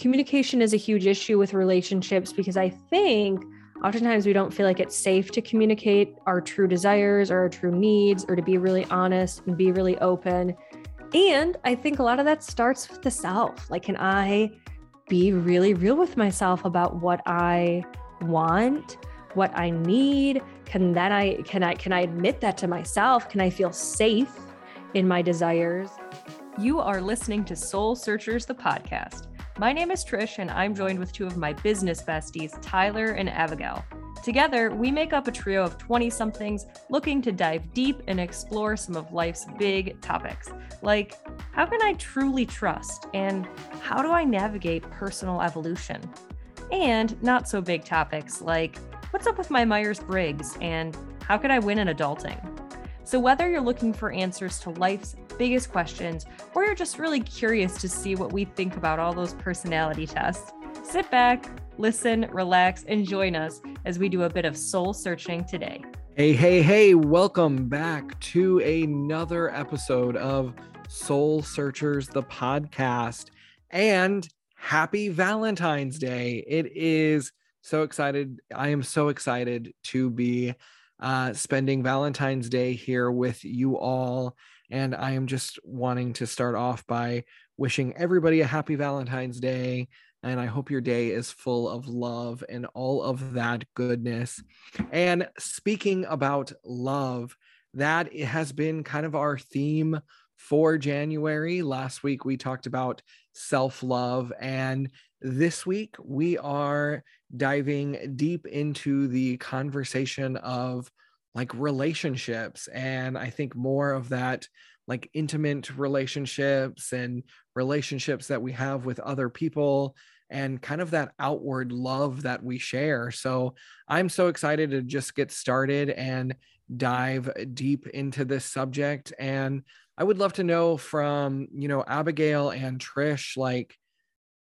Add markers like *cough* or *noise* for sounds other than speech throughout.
communication is a huge issue with relationships because I think oftentimes we don't feel like it's safe to communicate our true desires or our true needs or to be really honest and be really open. And I think a lot of that starts with the self. Like, can I be really real with myself about what I want, what I need? Can that I can I can I admit that to myself? Can I feel safe in my desires? You are listening to Soul Searchers the podcast. My name is Trish, and I'm joined with two of my business besties, Tyler and Abigail. Together, we make up a trio of 20 somethings looking to dive deep and explore some of life's big topics, like how can I truly trust, and how do I navigate personal evolution? And not so big topics like what's up with my Myers Briggs, and how can I win in adulting? So, whether you're looking for answers to life's biggest questions, or you're just really curious to see what we think about all those personality tests, sit back, listen, relax, and join us as we do a bit of soul searching today. Hey, hey, hey, welcome back to another episode of Soul Searchers, the podcast. And happy Valentine's Day. It is so excited. I am so excited to be uh, spending Valentine's Day here with you all. And I am just wanting to start off by wishing everybody a happy Valentine's Day. And I hope your day is full of love and all of that goodness. And speaking about love, that has been kind of our theme for January. Last week we talked about self love, and this week we are diving deep into the conversation of like relationships and i think more of that like intimate relationships and relationships that we have with other people and kind of that outward love that we share so i'm so excited to just get started and dive deep into this subject and i would love to know from you know abigail and trish like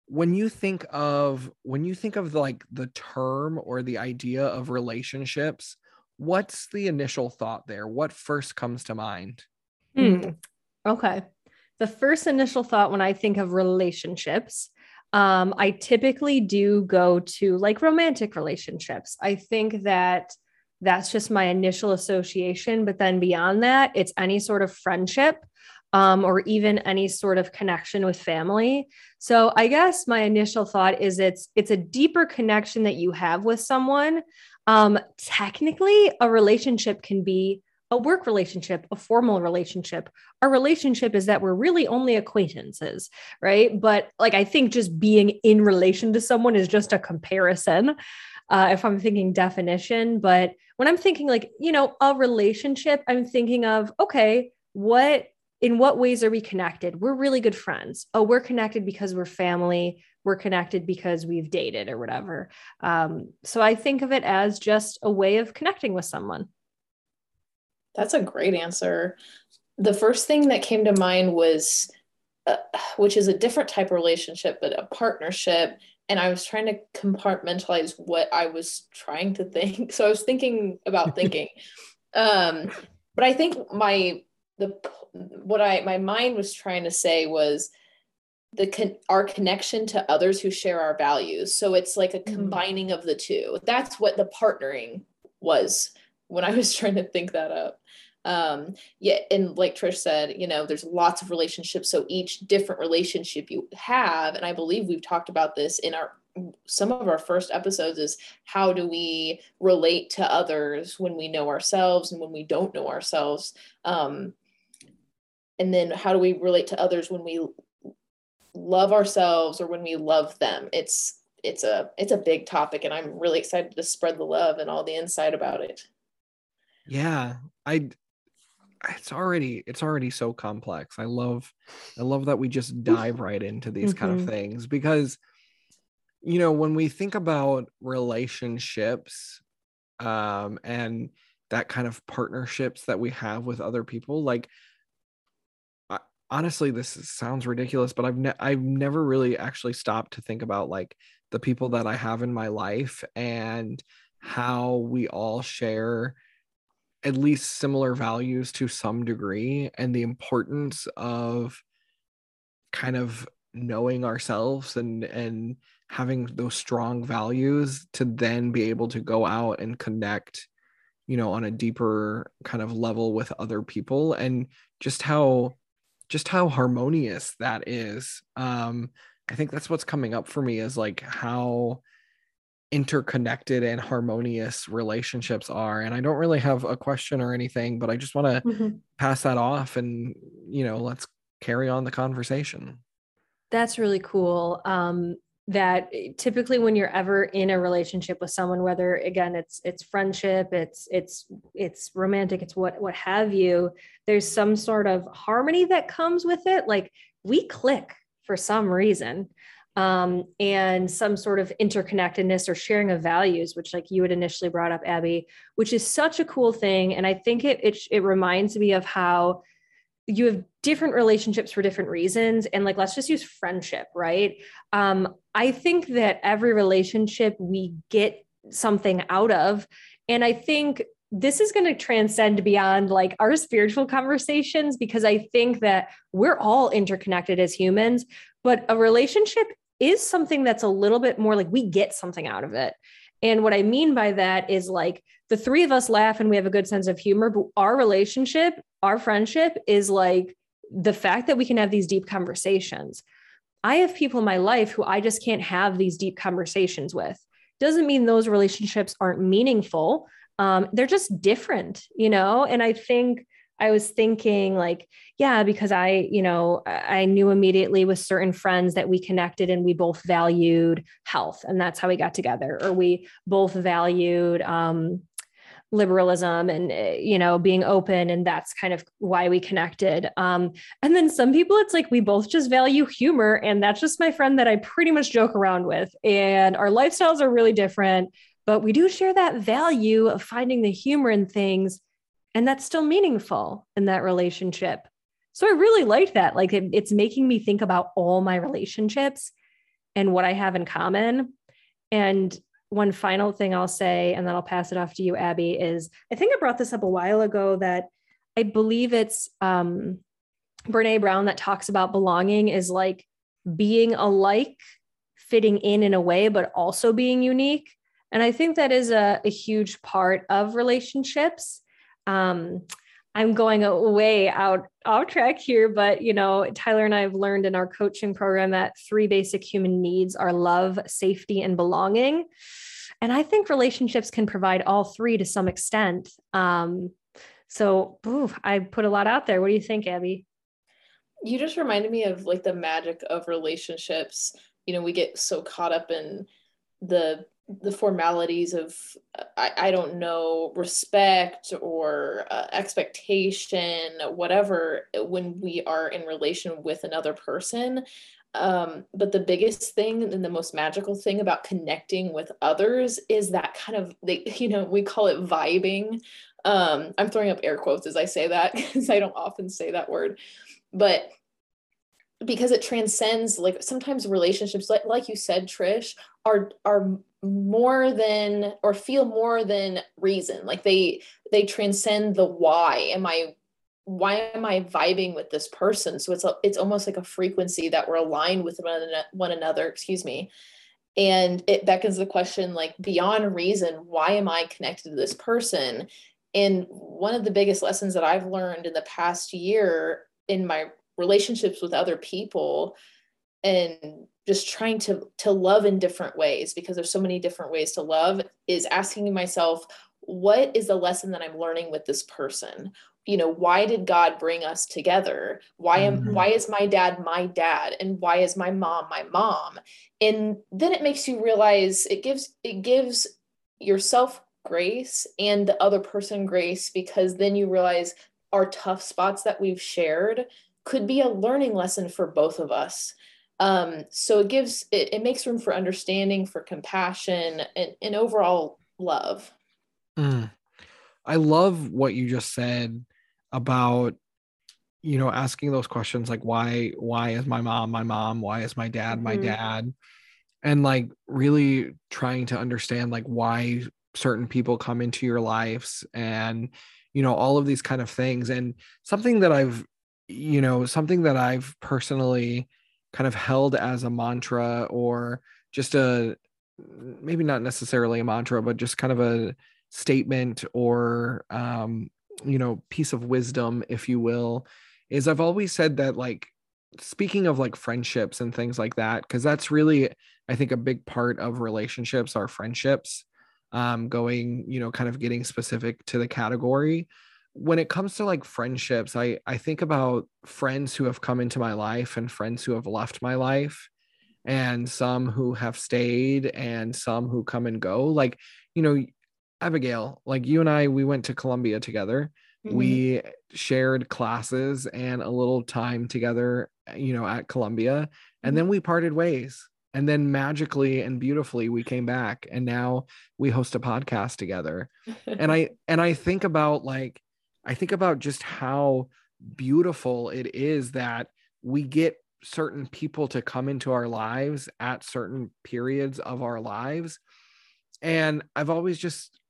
when you think of when you think of like the term or the idea of relationships what's the initial thought there? What first comes to mind? Hmm. okay. The first initial thought when i think of relationships um, i typically do go to like romantic relationships. I think that that's just my initial association but then beyond that it's any sort of friendship um, or even any sort of connection with family. So I guess my initial thought is it's it's a deeper connection that you have with someone. Um, technically, a relationship can be a work relationship, a formal relationship. Our relationship is that we're really only acquaintances, right? But like I think just being in relation to someone is just a comparison. Uh, if I'm thinking definition, but when I'm thinking like, you know, a relationship, I'm thinking of, okay, what in what ways are we connected? We're really good friends. Oh, we're connected because we're family. We're connected because we've dated or whatever. Um, so I think of it as just a way of connecting with someone. That's a great answer. The first thing that came to mind was, uh, which is a different type of relationship, but a partnership. And I was trying to compartmentalize what I was trying to think. *laughs* So I was thinking about *laughs* thinking. um, but I think my the what I my mind was trying to say was the con- our connection to others who share our values. So it's like a mm. combining of the two. That's what the partnering was when I was trying to think that up. Um, yeah, and like Trish said, you know, there's lots of relationships. So each different relationship you have, and I believe we've talked about this in our some of our first episodes is how do we relate to others when we know ourselves and when we don't know ourselves um, and then how do we relate to others when we love ourselves or when we love them it's it's a it's a big topic and i'm really excited to spread the love and all the insight about it yeah i it's already it's already so complex i love i love that we just dive right into these mm-hmm. kind of mm-hmm. things because you know when we think about relationships um and that kind of partnerships that we have with other people like I, honestly this sounds ridiculous but i've ne- i've never really actually stopped to think about like the people that i have in my life and how we all share at least similar values to some degree and the importance of kind of knowing ourselves and and having those strong values to then be able to go out and connect you know on a deeper kind of level with other people and just how just how harmonious that is. Um i think that's what's coming up for me is like how interconnected and harmonious relationships are and i don't really have a question or anything but i just want to mm-hmm. pass that off and you know let's carry on the conversation that's really cool um that typically when you're ever in a relationship with someone whether again it's it's friendship it's it's it's romantic it's what what have you there's some sort of harmony that comes with it like we click for some reason um, and some sort of interconnectedness or sharing of values, which like you had initially brought up, Abby, which is such a cool thing. And I think it it, it reminds me of how you have different relationships for different reasons and like let's just use friendship right um i think that every relationship we get something out of and i think this is going to transcend beyond like our spiritual conversations because i think that we're all interconnected as humans but a relationship is something that's a little bit more like we get something out of it. And what I mean by that is like the three of us laugh and we have a good sense of humor, but our relationship, our friendship is like the fact that we can have these deep conversations. I have people in my life who I just can't have these deep conversations with. Doesn't mean those relationships aren't meaningful. Um, they're just different, you know? And I think I was thinking like, yeah, because I, you know, I knew immediately with certain friends that we connected and we both valued health and that's how we got together or we both valued um, liberalism and eh, you know being open and that's kind of why we connected. Um, and then some people it's like we both just value humor and that's just my friend that i pretty much joke around with and our lifestyles are really different but we do share that value of finding the humor in things and that's still meaningful in that relationship. So i really like that. Like it, it's making me think about all my relationships and what i have in common. And one final thing i'll say and then i'll pass it off to you abby is i think i brought this up a while ago that i believe it's um, brene brown that talks about belonging is like being alike fitting in in a way but also being unique. And i think that is a, a huge part of relationships um, I'm going way out off track here, but you know, Tyler and I have learned in our coaching program that three basic human needs are love, safety, and belonging. And I think relationships can provide all three to some extent. Um, so ooh, I put a lot out there. What do you think, Abby? You just reminded me of like the magic of relationships. You know, we get so caught up in the the formalities of I, I don't know respect or uh, expectation whatever when we are in relation with another person. Um, but the biggest thing and the most magical thing about connecting with others is that kind of they *laughs* you know we call it vibing. Um, i'm throwing up air quotes as i say that *laughs* because i don't often say that word. But because it transcends like sometimes relationships like, like you said trish are are more than or feel more than reason. Like they they transcend the why. Am i why am i vibing with this person? So it's a, it's almost like a frequency that we're aligned with one, one another excuse me. And it beckons the question like beyond reason why am i connected to this person? And one of the biggest lessons that i've learned in the past year in my relationships with other people and just trying to to love in different ways because there's so many different ways to love is asking myself what is the lesson that i'm learning with this person? You know why did god bring us together? Why am mm-hmm. why is my dad my dad? And why is my mom my mom? And then it makes you realize it gives it gives yourself grace and the other person grace because then you realize our tough spots that we've shared could be a learning lesson for both of us um, so it gives it, it makes room for understanding for compassion and, and overall love mm. i love what you just said about you know asking those questions like why why is my mom my mom why is my dad my mm-hmm. dad and like really trying to understand like why certain people come into your lives and you know all of these kind of things and something that i've you know something that i've personally kind of held as a mantra or just a maybe not necessarily a mantra, but just kind of a statement or um, you know piece of wisdom, if you will, is I've always said that like speaking of like friendships and things like that, because that's really I think a big part of relationships are friendships. Um, going, you know, kind of getting specific to the category. When it comes to like friendships, I I think about friends who have come into my life and friends who have left my life and some who have stayed and some who come and go. Like, you know, Abigail, like you and I, we went to Columbia together. Mm-hmm. We shared classes and a little time together, you know, at Columbia. And mm-hmm. then we parted ways. And then magically and beautifully we came back and now we host a podcast together. and *laughs* I and I think about like I think about just how beautiful it is that we get certain people to come into our lives at certain periods of our lives. And i've always just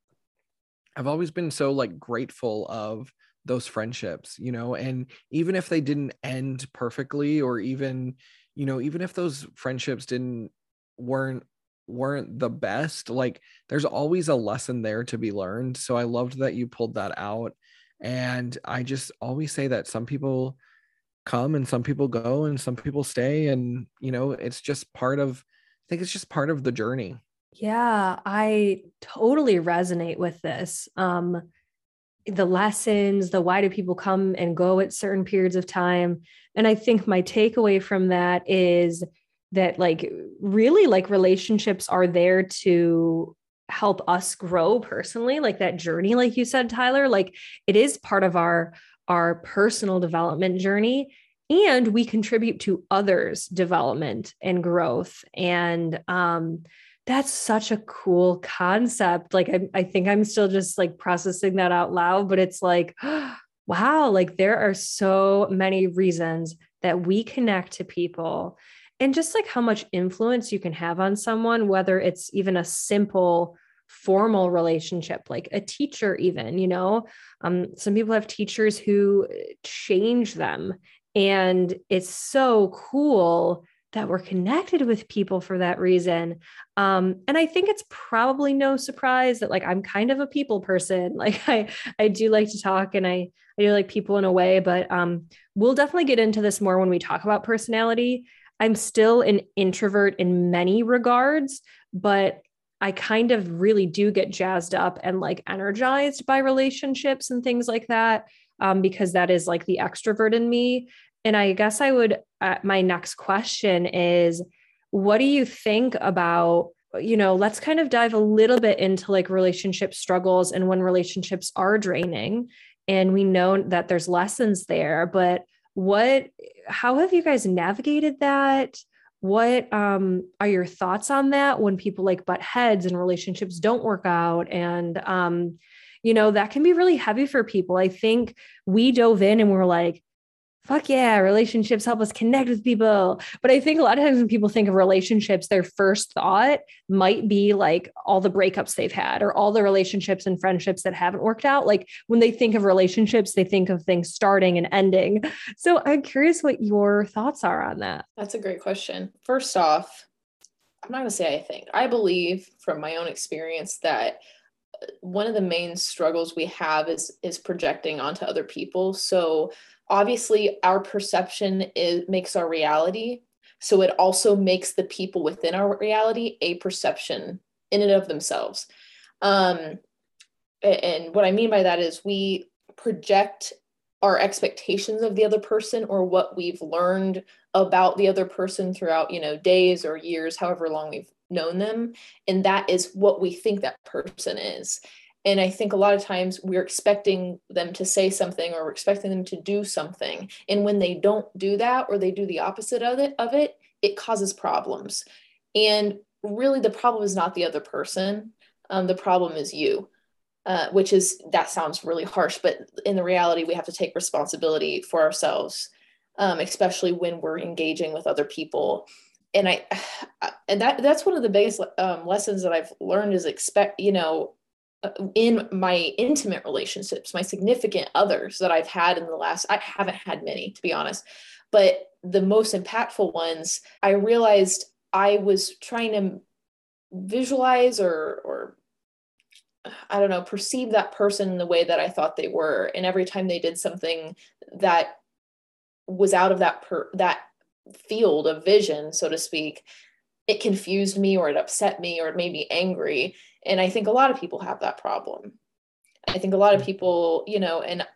i've always been so like grateful of those friendships you know? And even if they didn't end perfectly or even you know even if those friendships didn't weren't weren't the best like there's always a lesson there to be learned. So i loved that you pulled that out and i just always say that some people come and some people go and some people stay. And you know it's just part of i think it's just part of the journey. Yeah i totally resonate with this. Um the lessons the why do people come and go at certain periods of time? And i think my takeaway from that is that like really like relationships are there to help us grow personally like that journey like you said tyler like it is part of our our personal development journey and we contribute to others development and growth. And um, that's such a cool concept. Like I, I think i'm still just like processing that out loud but it's like *gasps* wow like there are so many reasons that we connect to people and just like how much influence you can have on someone whether it's even a simple formal relationship like a teacher even you know? Um, some people have teachers who uh, change them and it's so cool that we're connected with people for that reason. Um, and i think it's probably no surprise that like i'm kind of a people person. *laughs* Like i i do like to talk and i i do like people in a way but um, we'll definitely get into this more when we talk about personality i'm still an introvert in many regards but I kind of really do get jazzed up and like energized by relationships and things like that um, because that is like the extrovert in me. And I guess I would, uh, my next question is what do you think about? You know, let's kind of dive a little bit into like relationship struggles and when relationships are draining. And we know that there's lessons there, but what, how have you guys navigated that? what um, are your thoughts on that when people like butt heads and relationships don't work out and um, you know that can be really heavy for people i think we dove in and we are like fuck yeah, relationships help us connect with people. But I think a lot of times when people think of relationships, their first thought might be like all the breakups they've had or all the relationships and friendships that haven't worked out. Like when they think of relationships, they think of things starting and ending. So I'm curious what your thoughts are on that. That's a great question. First off, I'm not going to say I think, I believe from my own experience that uh, one of the main struggles we have is is projecting onto other people. So obviously our perception is makes our reality. So it also makes the people within our reality a perception in and of themselves. Um, and what i mean by that is we project our expectations of the other person or what we've learned about the other person throughout you know days or years however long we've known them. And that is what we think that person is and i think a lot of times we're expecting them to say something or we're expecting them to do something. And when they don't do that or they do the opposite of it of it it causes problems. And really the problem is not the other person. Um, the problem is you uh, which is that sounds really harsh but in the reality we have to take responsibility for ourselves um, especially when we're engaging with other people. And i *sighs* and that that's one of the biggest um, lessons that i've learned is expect you know in my intimate relationships, my significant others that I've had in the last, I haven't had many to be honest, but the most impactful ones, I realized I was trying to visualize or, or I don't know, perceive that person in the way that I thought they were. And every time they did something that was out of that per, that field of vision, so to speak, it confused me or it upset me or it made me angry. And I think a lot of people have that problem. I think a lot of mm. people, you know, and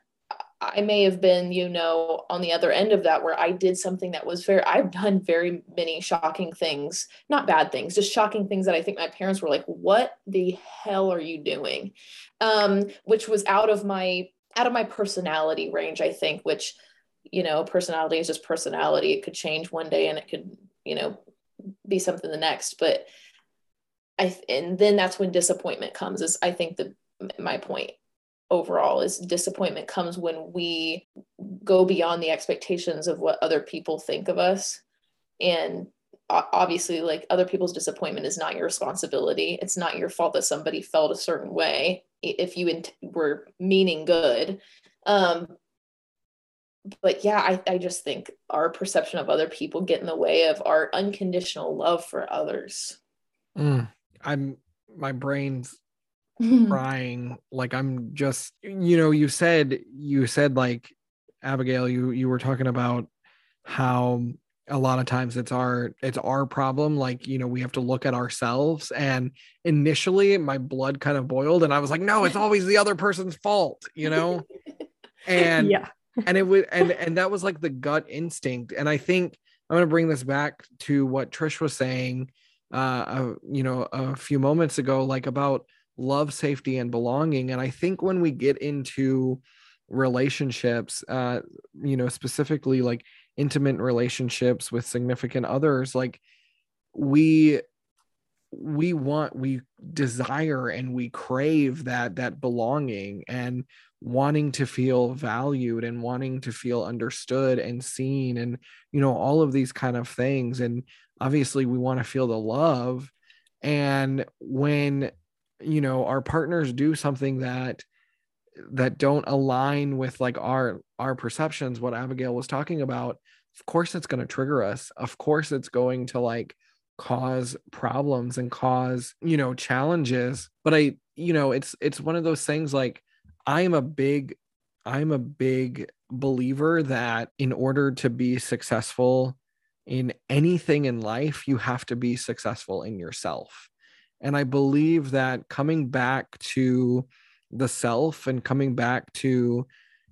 I may have been, you know, on the other end of that where I did something that was very, I've done very many shocking things, not bad things, just shocking things that I think my parents were like, what the hell are you doing? Um, which was out of my, out of my personality range, I think, which, you know, personality is just personality. It could change one day and it could, you know, be something the next. But I, and then that's when disappointment comes is I think the, my point overall is disappointment comes when we go beyond the expectations of what other people think of us and obviously like other people's disappointment is not your responsibility it's not your fault that somebody felt a certain way if you were meaning good um but yeah I, I just think our perception of other people get in the way of our unconditional love for others. Mm, i'm my brain's *laughs* crying. Like i'm just you know you said you said like abigail you you were talking about how a lot of times it's our it's our problem. Like you know we have to look at ourselves. And initially my blood kind of boiled and i was like no it's *laughs* always the other person's fault you know? *laughs* And yeah and it was and and that was like the gut instinct and i think i'm going to bring this back to what trish was saying uh, uh you know a few moments ago like about love, safety, and belonging. And I think when we get into relationships, uh, you know, specifically like intimate relationships with significant others, like we we want we desire and we crave that that belonging and wanting to feel valued and wanting to feel understood and seen and you know all of these kind of things. And obviously we want to feel the love. And when you know our partners do something that that don't align with like our our perceptions what abigail was talking about of course it's going to trigger us. Of course it's going to like cause problems and cause you know challenges. But i you know it's it's one of those things like i'm a big i'm a big believer that in order to be successful in anything in life you have to be successful in yourself and I believe that coming back to the self and coming back to,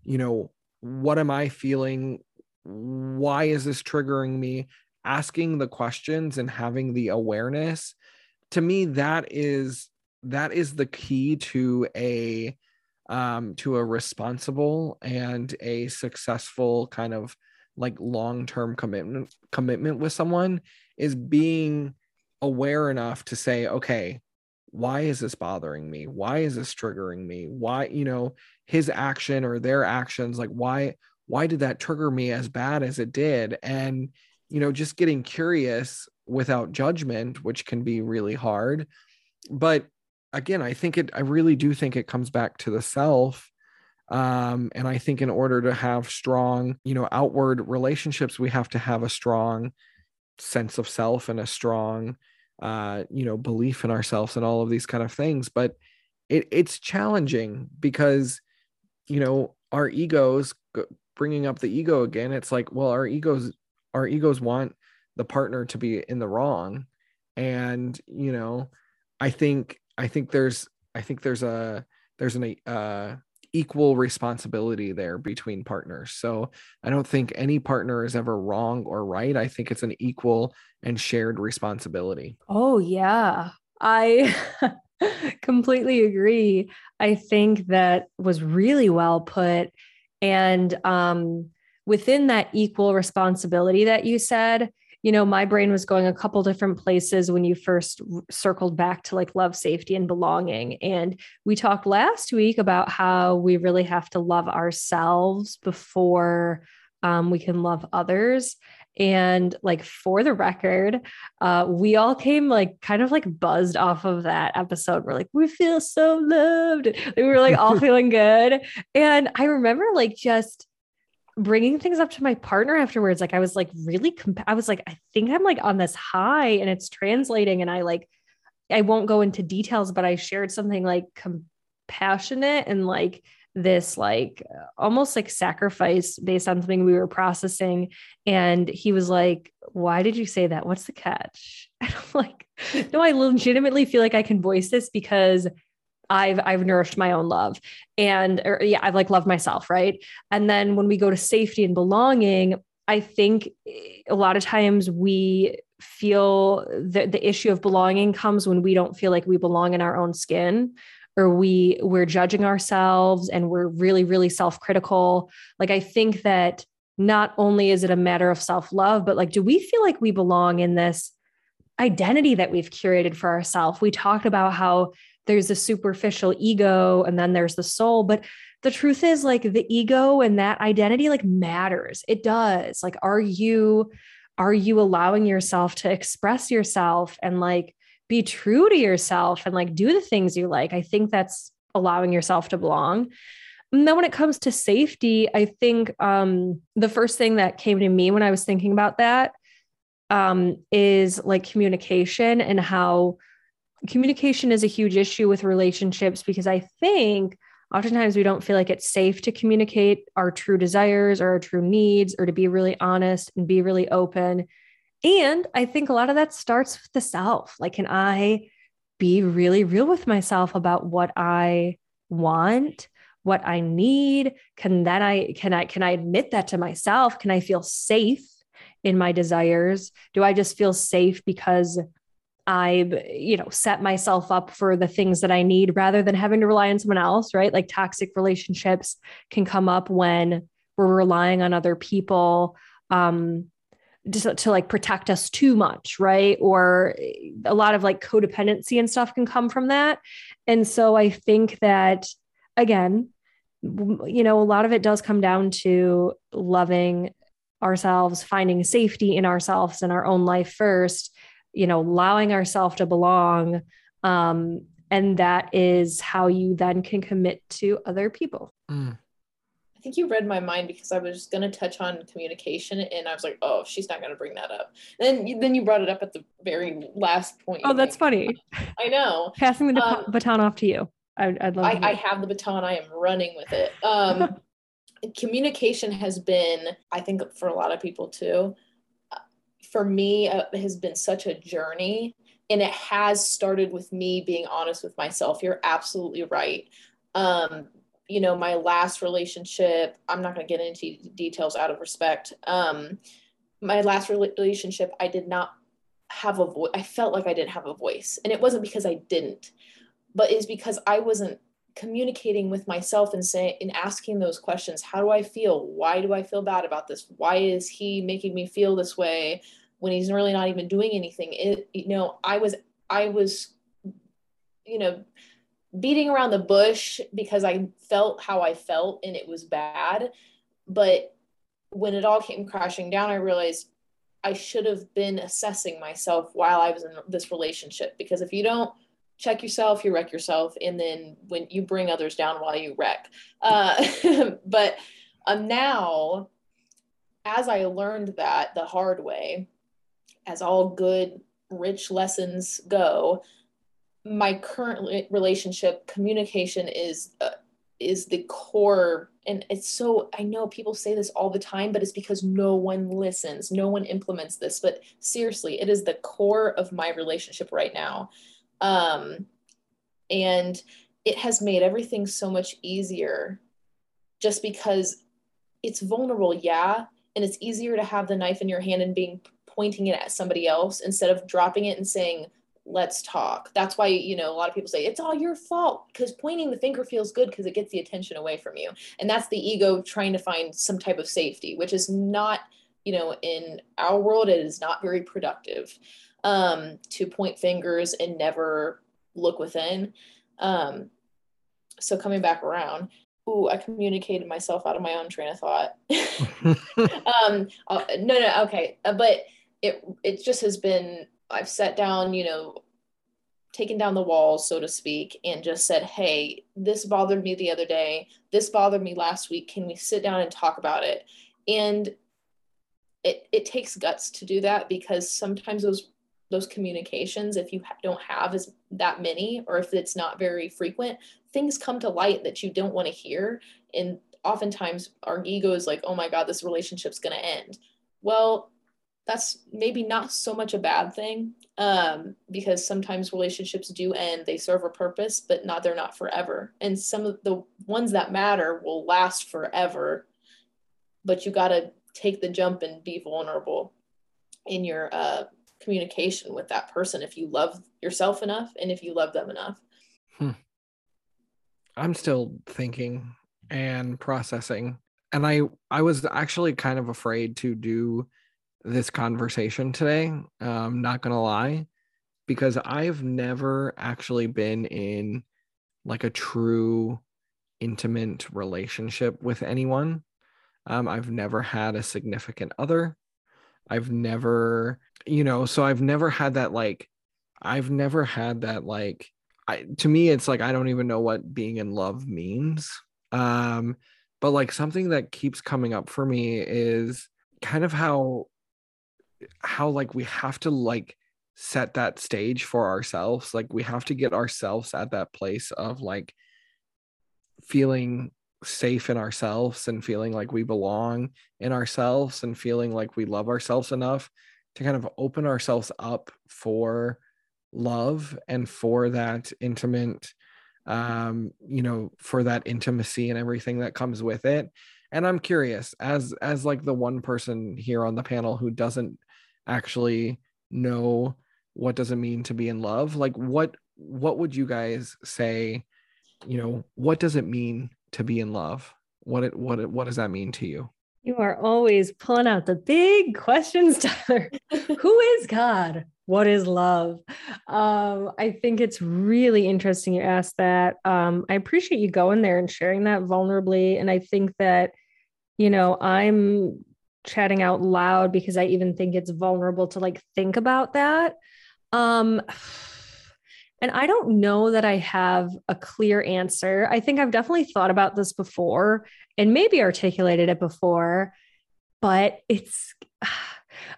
you know, what am I feeling? Why is this triggering me? Asking the questions and having the awareness to me that is that is the key to a um to a responsible and a successful kind of like long-term commitment commitment with someone is being aware enough to say, okay, why is this bothering me? Why is this triggering me? Why, you know, his action or their actions, like why, why did that trigger me as bad as it did? And, you know, just getting curious without judgment, which can be really hard. But again, I think it, I really do think it comes back to the self. Um, and I think in order to have strong, you know, outward relationships, we have to have a strong sense of self and a strong uh you know belief in ourselves and all of these kind of things but it it's challenging because you know our egos bringing up the ego again it's like well our egos our egos want the partner to be in the wrong and you know i think i think there's i think there's a there's an uh equal responsibility there between partners. So I don't think any partner is ever wrong or right. I think it's an equal and shared responsibility. Oh, yeah. I *laughs* completely agree. I think that was really well put. And um, within that equal responsibility that you said, you know, my brain was going a couple different places when you first circled back to like love, safety, and belonging. And we talked last week about how we really have to love ourselves before um, we can love others. And like for the record, uh, we all came like kind of like buzzed off of that episode. We're like, we feel so loved. We were like all *laughs* feeling good. And I remember like just bringing things up to my partner afterwards. Like I was like really, comp- I was like, I think I'm like on this high and it's translating. And I like, I won't go into details, but I shared something like compassionate and like this like almost like sacrifice based on something we were processing and he was like why did you say that what's the catch *laughs* and i'm like no i legitimately feel like i can voice this because I've I've nourished my own love and or, yeah I've like loved myself right? And then when we go to safety and belonging I think eh, a lot of times we feel that the issue of belonging comes when we don't feel like we belong in our own skin or we we're judging ourselves and we're really really self-critical. Like i think that not only is it a matter of self-love but like do we feel like we belong in this identity that we've curated for ourselves we talked about how there's a superficial ego and then there's the soul but the truth is like the ego and that identity like matters it does like are you are you allowing yourself to express yourself and like be true to yourself and like do the things you like. I think that's allowing yourself to belong. And then when it comes to safety, I think um, the first thing that came to me when I was thinking about that um, is like communication and how communication is a huge issue with relationships because I think oftentimes we don't feel like it's safe to communicate our true desires or our true needs or to be really honest and be really open and I think a lot of that starts with the self. Like, can I be really real with myself about what I want, what I need? Can then I can I can I admit that to myself? Can I feel safe in my desires? Do I just feel safe because I, you know, set myself up for the things that I need rather than having to rely on someone else, right? Like toxic relationships can come up when we're relying on other people. Um, to, to like protect us too much, right? Or a lot of like codependency and stuff can come from that. And so I think that again, you know, a lot of it does come down to loving ourselves, finding safety in ourselves and our own life first, you know, allowing ourselves to belong. Um, and that is how you then can commit to other people. Mm think you read my mind because I was going to touch on communication, and I was like, "Oh, she's not going to bring that up." And then, then you brought it up at the very last point. Oh, that's funny. *laughs* I know. Passing the um, baton off to you. I'd, I'd love. I, I, have the baton. I am running with it. Um, *laughs* communication has been, I think, for a lot of people too. For me, uh, has been such a journey, and it has started with me being honest with myself. You're absolutely right. Um, you know, my last relationship, I'm not going to get into details out of respect. Um, my last relationship, I did not have a voice. I felt like I didn't have a voice. And it wasn't because I didn't, but it's because I wasn't communicating with myself and saying and asking those questions. How do I feel? Why do I feel bad about this? Why is he making me feel this way when he's really not even doing anything? It, you know, I was, I was, you know, beating around the bush because I felt how I felt and it was bad. But when it all came crashing down, I realized I should have been assessing myself while I was in this relationship because if you don't check yourself, you wreck yourself. And then when you bring others down while you wreck. Uh, *laughs* but um, now, as I learned that the hard way, as all good, rich lessons go, my current relationship communication is uh, is the core. And it's so i know people say this all the time but it's because no one listens no one implements this. But seriously it is the core of my relationship right now. Um and it has made everything so much easier just because it's vulnerable yeah. And it's easier to have the knife in your hand and being pointing it at somebody else instead of dropping it and saying let's talk. That's why, you know, a lot of people say it's all your fault because pointing the finger feels good because it gets the attention away from you. And that's the ego trying to find some type of safety, which is not, you know, in our world, it is not very productive um, to point fingers and never look within. Um, so coming back around, ooh, I communicated myself out of my own train of thought. *laughs* *laughs* um, uh, no, no, okay, uh, but it it just has been. I've sat down, you know, taken down the walls, so to speak, and just said, "Hey, this bothered me the other day. This bothered me last week. Can we sit down and talk about it?" And it it takes guts to do that because sometimes those those communications if you don't have as that many or if it's not very frequent things come to light that you don't want to hear and oftentimes our ego is like oh my god this relationship's going to end well that's maybe not so much a bad thing um, because sometimes relationships do end they serve a purpose but not they're not forever and some of the ones that matter will last forever but you got to take the jump and be vulnerable in your uh, communication with that person if you love yourself enough and if you love them enough. Hmm. I'm still thinking and processing. And I I was actually kind of afraid to do this conversation today. Um, not gonna lie, because I've never actually been in like a true intimate relationship with anyone. Um, I've never had a significant other. I've never, you know, so I've never had that like, I've never had that like, I, to me, it's like I don't even know what being in love means. Um, but like something that keeps coming up for me is kind of how, how like we have to like set that stage for ourselves. Like we have to get ourselves at that place of like feeling safe in ourselves and feeling like we belong in ourselves and feeling like we love ourselves enough to kind of open ourselves up for love and for that intimate um you know for that intimacy and everything that comes with it and i'm curious as as like the one person here on the panel who doesn't actually know what does it mean to be in love like what what would you guys say you know what does it mean to be in love? What it what it, what does that mean to you? You are always pulling out the big questions, *laughs* Tyler. Who is God? What is love? Um, I think it's really interesting you asked that. Um, I appreciate you going there and sharing that vulnerably. And I think that, you know, I'm chatting out loud because I even think it's vulnerable to like think about that. Um, and I don't know that I have a clear answer. I think I've definitely thought about this before and maybe articulated it before, but it's *sighs*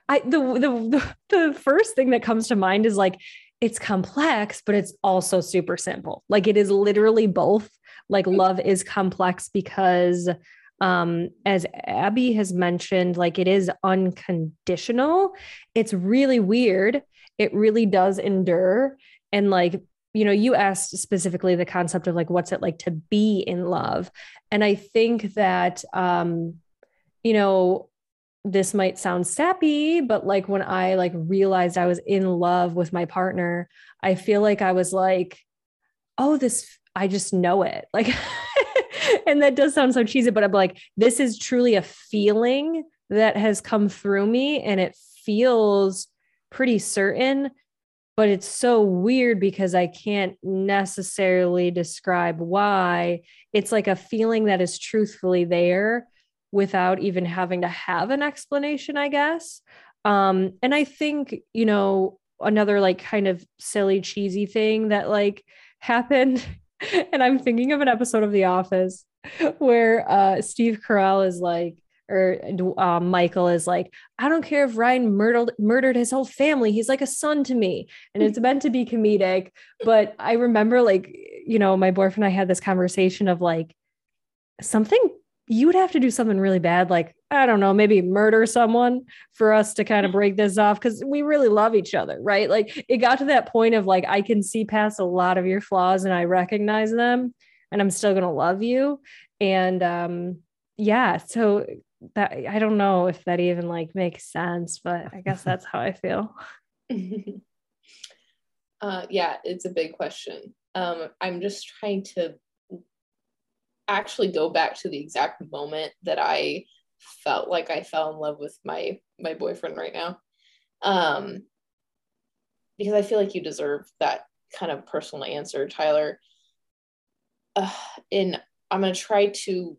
I the the the first thing that comes to mind is like it's complex, but it's also super simple. Like it is literally both. Like love is complex because um as Abby has mentioned like it is unconditional. It's really weird. It really does endure and like you know you asked specifically the concept of like what's it like to be in love and i think that um you know this might sound sappy but like when i like realized i was in love with my partner i feel like i was like oh this i just know it *laughs* like *laughs* and that does sound so cheesy but i'm like this is truly a feeling that has come through me and it feels pretty certain but it's so weird because I can't necessarily describe why. It's like a feeling that is truthfully there without even having to have an explanation, I guess. Um, and I think, you know, another like kind of silly, cheesy thing that like happened. *laughs* *laughs* and I'm thinking of an episode of The Office where uh, Steve Carell is like, or uh, Michael is like, I don't care if Ryan murdered murdered his whole family. He's like a son to me, and it's meant to be comedic. But I remember, like, you know, my boyfriend and I had this conversation of like something you would have to do something really bad, like I don't know, maybe murder someone for us to kind of break this off because we really love each other, right? Like it got to that point of like I can see past a lot of your flaws and I recognize them, and I'm still gonna love you. And um, yeah, so that I don't know if that even like makes sense, but I guess that's how I feel. *laughs* uh, yeah, it's a big question. Um, I'm just trying to actually go back to the exact moment that I felt like I fell in love with my my boyfriend right now. Um, because I feel like you deserve that kind of personal answer, Tyler. Uh, in I'm going to try to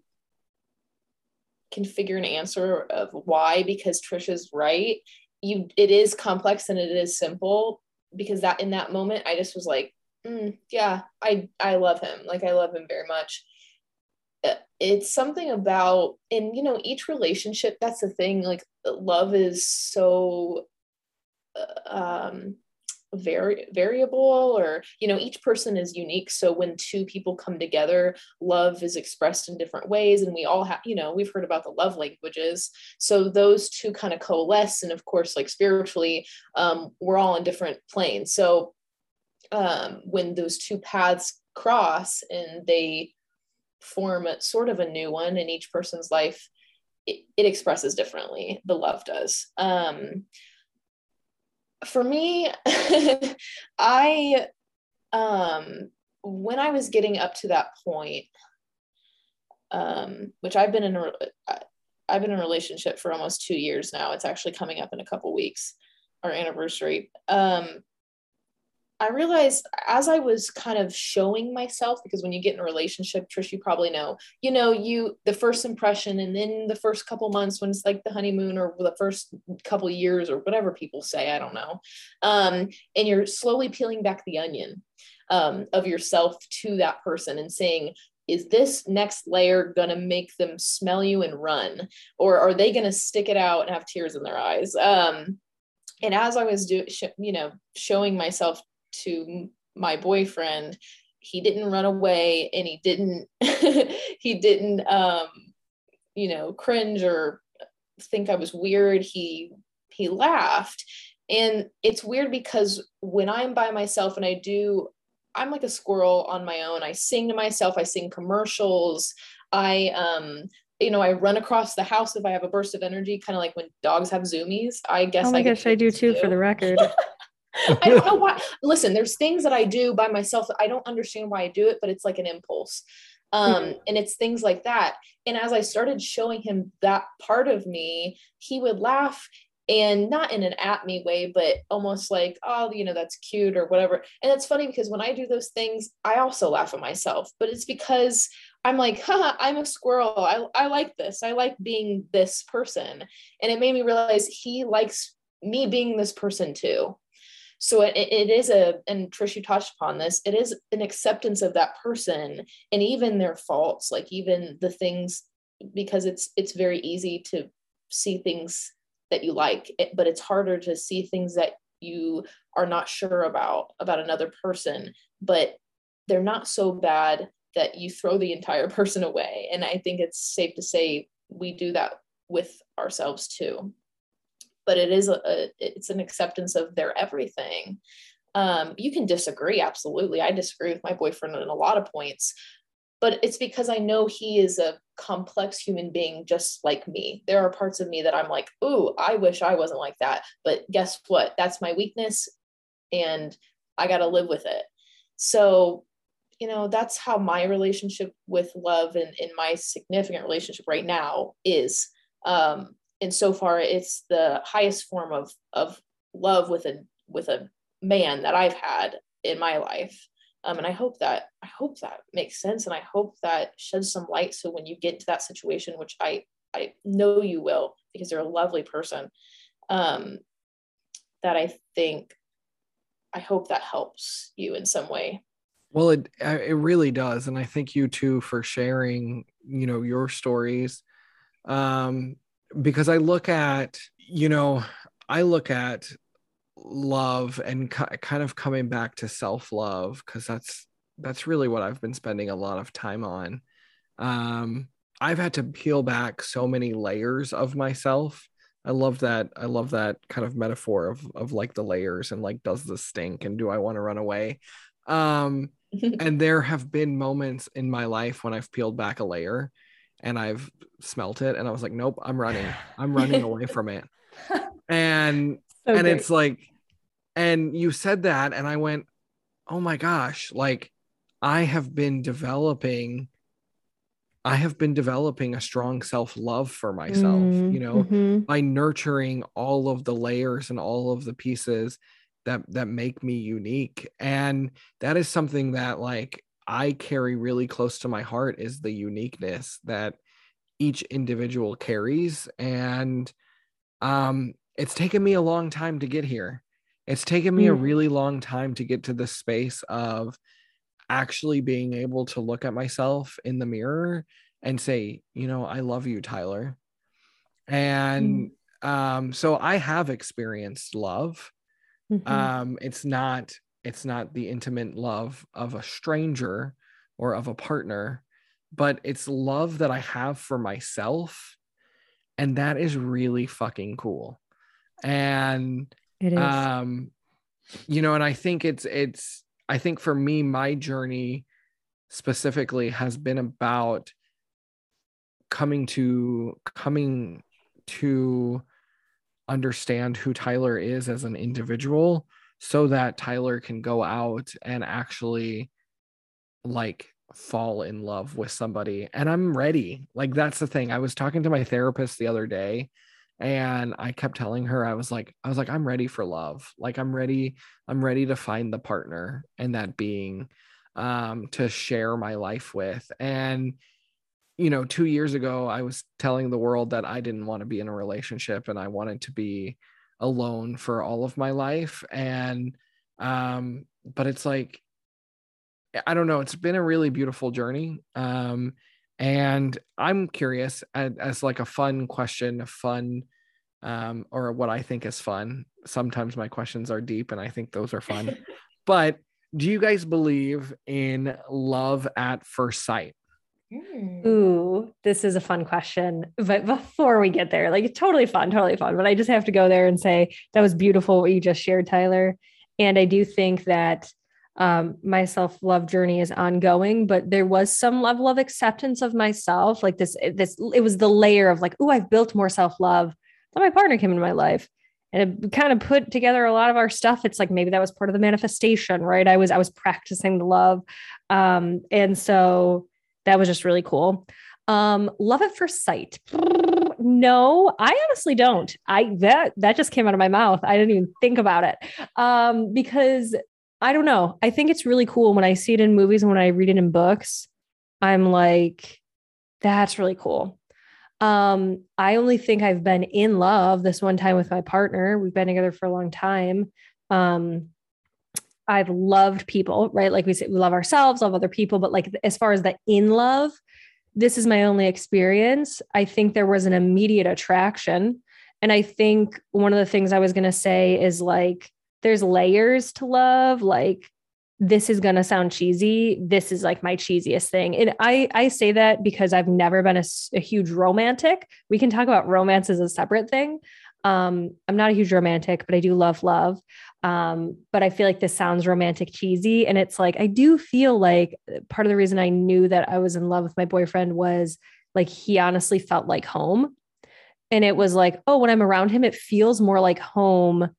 configure an answer of why because Trisha's right. You it is complex and it is simple because that in that moment I just was like, mm, yeah, I I love him. Like I love him very much. Uh, it's something about in you know each relationship that's the thing like love is so uh, um very variable or you know each person is unique. So when two people come together love is expressed in different ways and we all have you know we've heard about the love languages. So those two kind of coalesce and of course like spiritually um, we're all in different planes. So um, when those two paths cross and they form sort of a new one in each person's life it, it expresses differently the love does um, for me, *laughs* I um when I was getting up to that point, um, which I've been in a I've been in a relationship for almost two years now. It's actually coming up in a couple weeks, our anniversary. Um, I realized as I was kind of showing myself, because when you get in a relationship, Trish, you probably know, you know, you the first impression, and then the first couple months when it's like the honeymoon or the first couple years or whatever people say, I don't know. Um, and you're slowly peeling back the onion um, of yourself to that person and saying, is this next layer going to make them smell you and run? Or are they going to stick it out and have tears in their eyes? Um, and as I was doing, you know, showing myself to my boyfriend he didn't run away and he didn't *laughs* he didn't um you know cringe or think i was weird he he laughed and it's weird because when i'm by myself and i do i'm like a squirrel on my own i sing to myself i sing commercials i um you know, I run across the house if I have a burst of energy, kind of like when dogs have zoomies. I guess. Oh my I gosh, I do too, for the record. *laughs* *laughs* I don't know why. *laughs* Listen, there's things that I do by myself that I don't understand why I do it, but it's like an impulse. Um, mm-hmm. and it's things like that. And as I started showing him that part of me, he would laugh and not in an at me way, but almost like, oh, you know, that's cute or whatever. And it's funny because when I do those things, I also laugh at myself, but it's because I'm like, *laughs* haha, I'm a squirrel. I, I like this. I like being this person. And it made me realize he likes me being this person too so it, it is a and trish you touched upon this it is an acceptance of that person and even their faults like even the things because it's it's very easy to see things that you like eh, but it's harder to see things that you are not sure about about another person but they're not so bad that you throw the entire *laughs* person away. And i think it's safe to say we do that with ourselves too but it is a, a it's an acceptance of their everything. Um, you can disagree absolutely. I disagree with my boyfriend on a lot of points but it's because i know he is a complex human being just like me. There are parts of me that i'm like ooh i wish i wasn't like that but guess what? That's my weakness and i got to live with it. So you know that's how my relationship with love and in my significant relationship right now is. Um and so far it's the highest form of of love with a with a man that I've had in my life. Um, and I hope that I hope that makes sense, and I hope that sheds some light. So when you get into that situation, which I I know you will, because you're a lovely person, um, that I think I hope that helps you in some way. Well, it it really does, and I thank you too for sharing. You know your stories. Um, because I look at, you know, I look at love and kind of coming back to self-love because that's that's really what I've been spending a lot of time on. Um, I've had to peel back so many layers of myself. I love that. I love that kind of metaphor of of like the layers and like does this stink and do I want to run away? Um, *laughs* and there have been moments in my life when I've peeled back a layer and I've smelt it and I was like, nope, I'm running. I'm *laughs* running away from it. And *laughs* so and great. it's like, and you said that, and I went, oh my gosh, like I have been developing. I have been developing a strong self love for myself, mm, you know, mm-hmm. by nurturing all of the layers and all of the pieces that that make me unique. And that is something that like I carry really close to my heart is the uniqueness that each individual carries. And um, it's taken me a long time to get here. It's taken me mm. a really long time to get to the space of actually being able to look at myself in the mirror and say, you know, I love you, Tyler. And mm. um, so I have experienced love. Mm-hmm. Um, it's not it's not the intimate love of a stranger or of a partner, but it's love that I have for myself. And that is really fucking cool. And it is. um, you know, and I think it's it's I think for me, my journey specifically has been about coming to coming to understand who Tyler is as an individual so that Tyler can go out and actually like fall in love with somebody and I'm ready. Like that's the thing. I was talking to my therapist the other day and I kept telling her I was like I was like I'm ready for love. Like I'm ready I'm ready to find the partner and that being um to share my life with. And you know, 2 years ago I was telling the world that I didn't want to be in a relationship and I wanted to be alone for all of my life and um but it's like I don't know, it's been a really beautiful journey. Um and I'm curious as, as like a fun question, a fun um or what I think is fun. Sometimes my questions are deep and I think those are fun. *laughs* but do you guys believe in love at first sight? Hmm. Ooh, this is a fun question. But before we get there, like totally fun, totally fun. But I just have to go there and say that was beautiful what you just shared, Tyler. And I do think that um, my self love journey is ongoing, but there was some level of acceptance of myself. Like this, this, it was the layer of like, oh, I've built more self love. Then my partner came into my life and it kind of put together a lot of our stuff. It's like maybe that was part of the manifestation, right? I was, I was practicing the love. Um, and so that was just really cool. Um, love at first sight. No, I honestly don't. I that that just came out of my mouth. I didn't even think about it. Um, because I don't know. I think it's really cool when I see it in movies and when I read it in books. I'm like, that's really cool. Um, I only think I've been in love this one time with my partner. We've been together for a long time. Um, I've loved people, right? Like we say, we love ourselves, love other people, but like as far as the in love, this is my only experience. I think there was an immediate attraction. And I think one of the things I was going to say is like, there's layers to love like this is going to sound cheesy this is like my cheesiest thing and i i say that because i've never been a, a, huge romantic we can talk about romance as a separate thing um i'm not a huge romantic but i do love love um but i feel like this sounds romantic cheesy and it's like i do feel like part of the reason i knew that i was in love with my boyfriend was like he honestly felt like home and it was like oh when i'm around him it feels more like home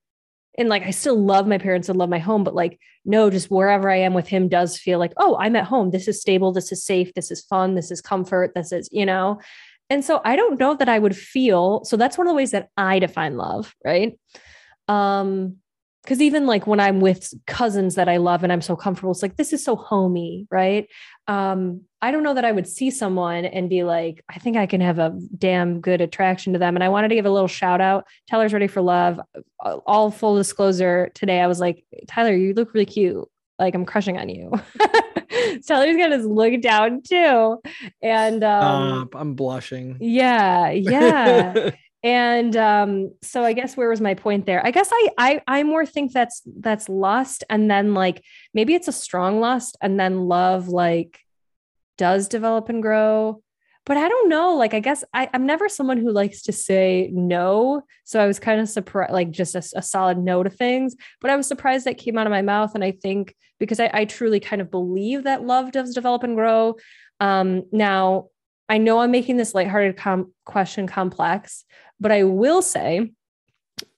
and like I still love my parents and love my home, but like no, just wherever I am with him does feel like, oh, I'm at home. This is stable. This is safe. This is fun. This is comfort. This is, you know. And so I don't know that I would feel. So that's one of the ways that I define love, right? Um, because even like when I'm with cousins that I love and I'm so comfortable, it's like this is so homey, right? Um, I don't know that I would see someone and be like, I think I can have a damn good attraction to them. And I wanted to give a little shout out. Tyler's ready for love. All full disclosure today, I was like, Tyler, you look really cute. Like I'm crushing on you. Tyler's got his look down too. And um, uh, I'm blushing. Yeah, yeah. *laughs* and um so i guess where was my point there? I guess i i i more think that's that's lust and then like maybe it's a strong lust and then love like does develop and grow. But i don't know like i guess I, i'm never someone who likes to say no. So i was kind of surprised like just a, a, solid no to things. But i was surprised that came out of my mouth. And i think because I, I truly kind of believe that love does develop and grow. Um now I know I'm making this lighthearted com- question complex, but I will say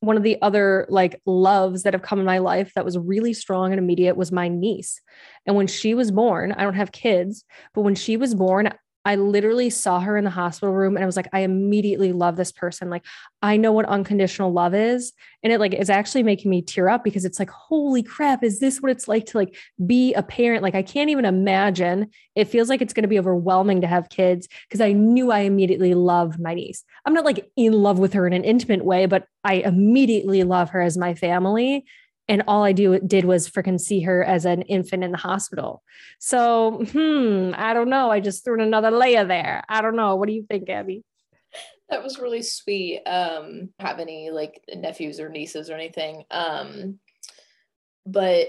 one of the other like loves that have come in my life that was really strong and immediate was my niece. And when she was born, I don't have kids, but when she was born, I literally saw her in the hospital room and I was like, I immediately love this person. Like, I know what unconditional love is. And it like is actually making me tear up because it's like, holy crap, is this what it's like to like be a parent? Like, I can't even imagine. It feels like it's going to be overwhelming to have kids because I knew I immediately loved my niece. I'm not like in love with her in an intimate way, but I immediately love her as my family and all I do did was freaking see her as an infant in the hospital. So, hmm, I don't know. I just threw another layer there. I don't know. What do you think, Abby? That was really sweet. Um, have any like nephews or nieces or anything. Um, but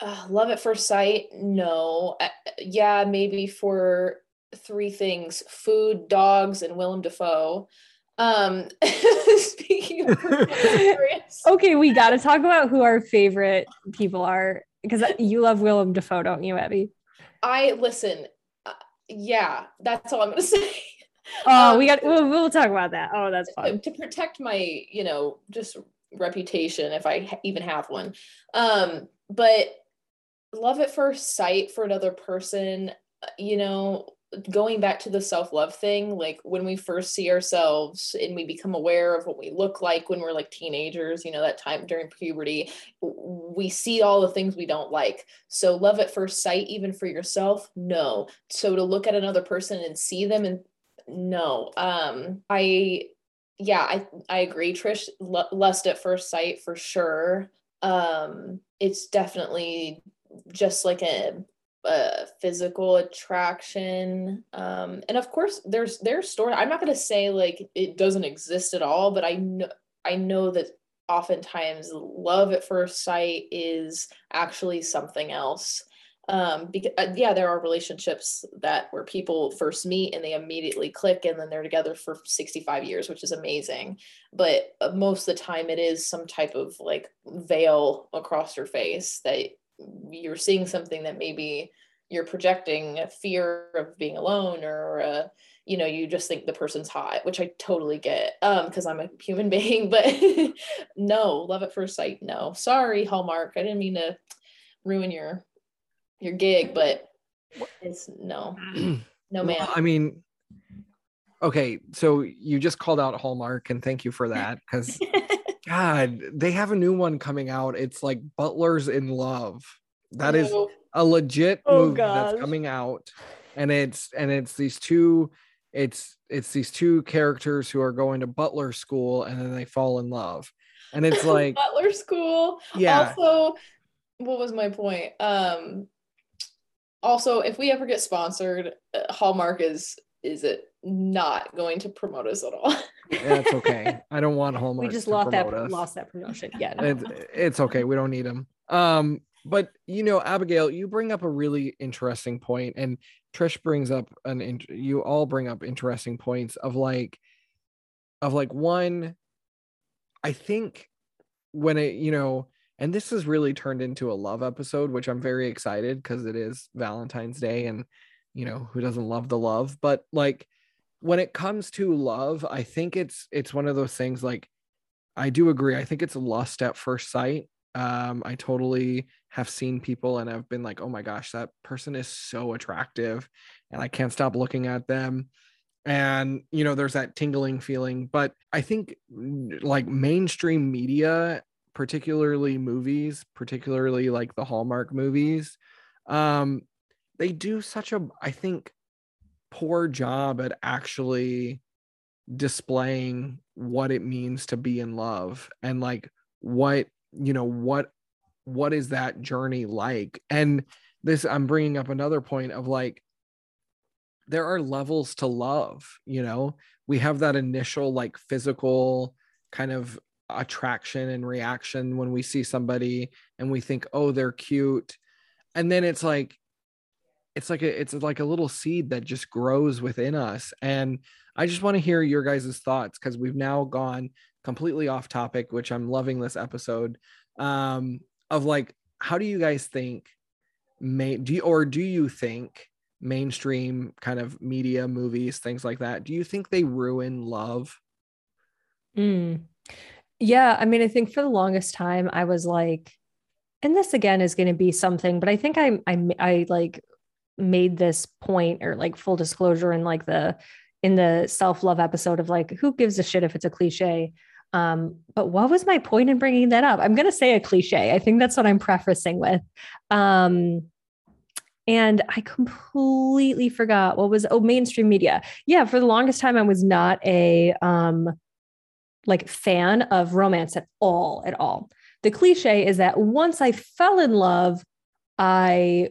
uh, love at first sight, no. Uh, yeah, maybe for three things: food, dogs, and Willem Dafoe. Um, *laughs* speaking of *laughs* okay, we got to talk about who our favorite people are because you love Willem Dafoe, don't you, Abby? I listen. Uh, yeah, that's all I'm gonna *laughs* say. Oh, um, we got. We'll, we'll talk about that. Oh, that's fun. To protect my, you know, just reputation, if I even have one. Um, but love at first sight for another person, uh, you know, going back to the self-love thing like when we first see ourselves and we become aware of what we look like when we're like teenagers you know that time during puberty we see all the things we don't like. So love at first sight even for yourself no. So to look at another person and see them and no. Um i yeah i i agree trish. L- lust at first sight for sure. Um it's definitely just like a uh, physical attraction um and of course there's there's story i'm not going to say like it doesn't exist at all but i know i know that oftentimes love at first sight is actually something else. Um because uh, yeah there are relationships that where people first meet and they immediately click and then they're together for 65 years which is amazing but uh, most of the time it is some type of like veil across your face that you're seeing something that maybe you're projecting a fear of being alone or uh, you know you just think the person's hot which i totally get um because i'm a human *laughs* being but no love at first sight no. Sorry hallmark i didn't mean to ruin your your gig but it's no. *clears throat* No man well, i mean okay so you just called out hallmark and thank you for that because *laughs* God, they have a new one coming out. It's like Butlers in Love. That is a legit oh, movie gosh. that's coming out, and it's and it's these two. It's it's these two characters who are going to Butler school, and then they fall in love, and it's *laughs* like Butler school. Yeah. Also, what was my point? Um. Also, if we ever get sponsored, uh, Hallmark is is it not going to promote us at all. That's *laughs* okay. I don't want Hallmark. We just lost that us. lost that promotion. Yeah, no. it's, it's okay. We don't need them. Um, but you know, Abigail, you bring up a really interesting point, and Trish brings up an. You all bring up interesting points of like, of like one. I think when it, you know, and this has really turned into a love episode, which I'm very excited because it is Valentine's Day, and you know, who doesn't love the love? But like when it comes to love, I think it's it's one of those things like I do agree. I think it's lust at first sight. Um, I totally have seen people and I've been like, oh my gosh, that person is so attractive and I can't stop looking at them. And you know, there's that tingling feeling. But I think like mainstream media, particularly movies, particularly like the Hallmark movies, um, they do such a I think poor job at actually displaying what it means to be in love and like what you know what what is that journey like? And this i'm bringing up another point of like there are levels to love you know? We have that initial like physical kind of attraction and reaction when we see somebody and we think oh they're cute. And then it's like it's like a it's like a little seed that just grows within us and i just want to hear your guys' thoughts because we've now gone completely off topic which i'm loving this episode um of like how do you guys think may do you, or do you think mainstream kind of media movies things like that do you think they ruin love mm. yeah i mean i think for the longest time i was like and this again is going to be something but i think i i i like made this point or like full disclosure in like the in the self-love episode of like who gives a shit if it's a cliche um, but what was my point in bringing that up? I'm going to say a cliche. I think that's what I'm prefacing with. Um, and I completely forgot what was oh mainstream media. Yeah, for the longest time I was not a um like fan of romance at all at all. The cliche is that once I fell in love, I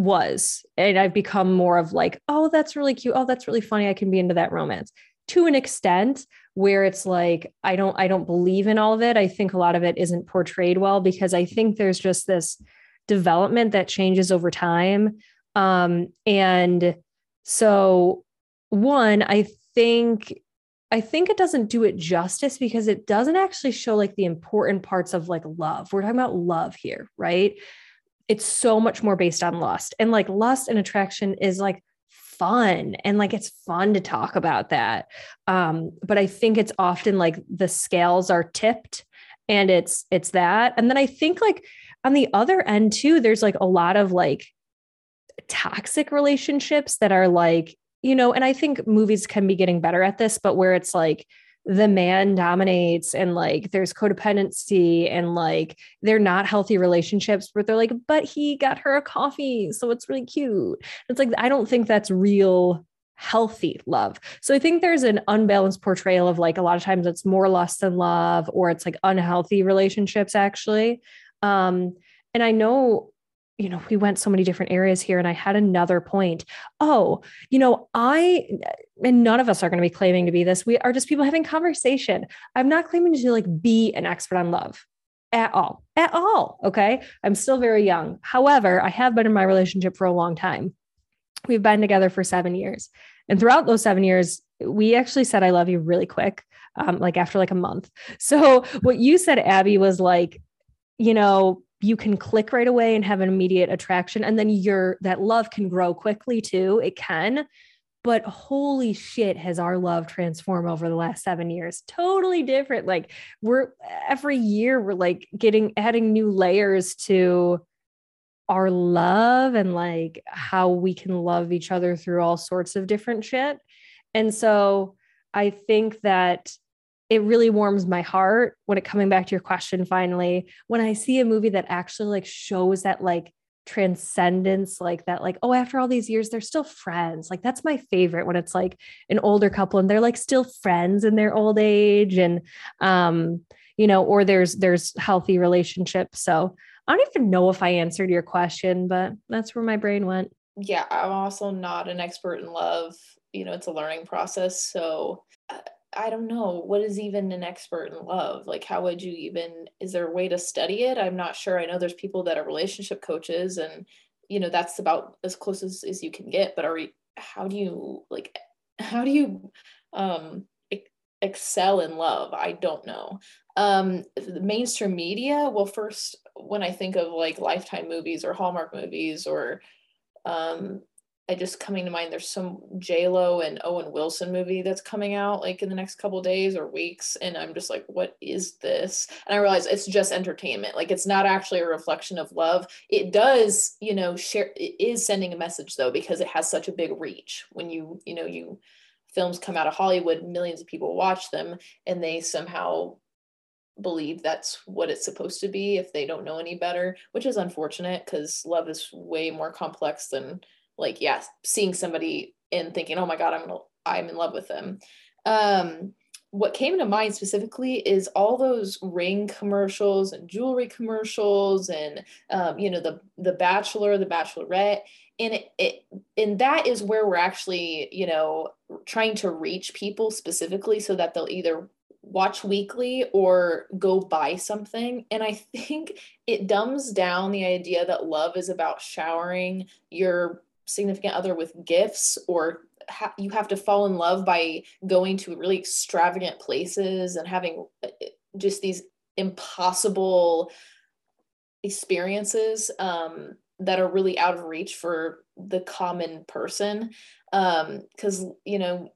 was and I've become more of like, oh, that's really cute. Oh, that's really funny. I can be into that romance to an extent where it's like I don't I don't believe in all of it. I think a lot of it isn't portrayed well because I think there's just this development that changes over time. Um, and so, one, I think I think it doesn't do it justice because it doesn't actually show like the important parts of like love. We're talking about love here, right? It's so much more based on lust. And like lust and attraction is like fun and like it's fun to talk about that. Um, but I think it's often like the scales are tipped and it's it's that. And then I think like on the other end too there's like a lot of like toxic relationships that are like you know and i think movies can be getting better at this but where it's like the man dominates and like there's codependency and like they're not healthy relationships but they're like but he got her a coffee so it's really cute. It's like i don't think that's real healthy love. So i think there's an unbalanced portrayal of like a lot of times it's more lust than love or it's like unhealthy relationships actually. Um, and I know, you know, we went so many different areas here, and I had another point. Oh, you know, I, and none of us are going to be claiming to be this. We are just people having conversation. I'm not claiming to like be an expert on love at all, at all. Okay. I'm still very young. However, I have been in my relationship for a long time. We've been together for seven years. And throughout those seven years, we actually said, I love you really quick, um, like after like a month. So, what you said, Abby, was like, you know, you can click right away and have an immediate attraction. And then your that love can grow quickly too. It can. But holy shit, has our love transformed over the last seven years? Totally different. Like we're every year we're like getting adding new layers to our love and like how we can love each other through all sorts of different shit. And so I think that it really warms my heart when it coming back to your question finally when i see a movie that actually like shows that like transcendence like that like oh after all these years they're still friends. Like that's my favorite when it's like an older couple and they're like still friends in their old age and um you know or there's there's healthy relationships. So i don't even know if i answered your question but that's where my brain went. Yeah i'm also not an expert in love you know it's a learning process. So I don't know what is even an expert in love. Like, how would you even? Is there a way to study it? I'm not sure. I know there's people that are relationship coaches, and you know that's about as close as, as you can get. But are we? How do you like? *laughs* How do you um excel in love? I don't know. Um, the mainstream media. Well, first, when I think of like Lifetime movies or Hallmark movies or um I just coming to mind there's some J Lo and Owen Wilson movie that's coming out like in the next couple days or weeks, and I'm just like, what is this? And I realize it's just entertainment. Like it's not actually a reflection of love. It does, you know, share. It is sending a message though because it has such a big reach. When you, you know, you films come out of Hollywood, millions of people watch them, and they somehow believe that's what it's supposed to be if they don't know any better, which is unfortunate because love is way more complex than like yeah seeing somebody and thinking oh my god i'm i'm in love with them. Um what came to mind specifically is all those ring commercials and jewelry commercials and um, you know the the bachelor the bachelorette. And it, it and that is where we're actually you know trying to reach people specifically so that they'll either watch weekly or go buy something. And i *laughs* think it dumbs down the idea that love is about showering your significant other with gifts or ha- you have to fall in love by going to really extravagant places and having uh, just these impossible experiences um, that are really out of reach for the common person because um, you know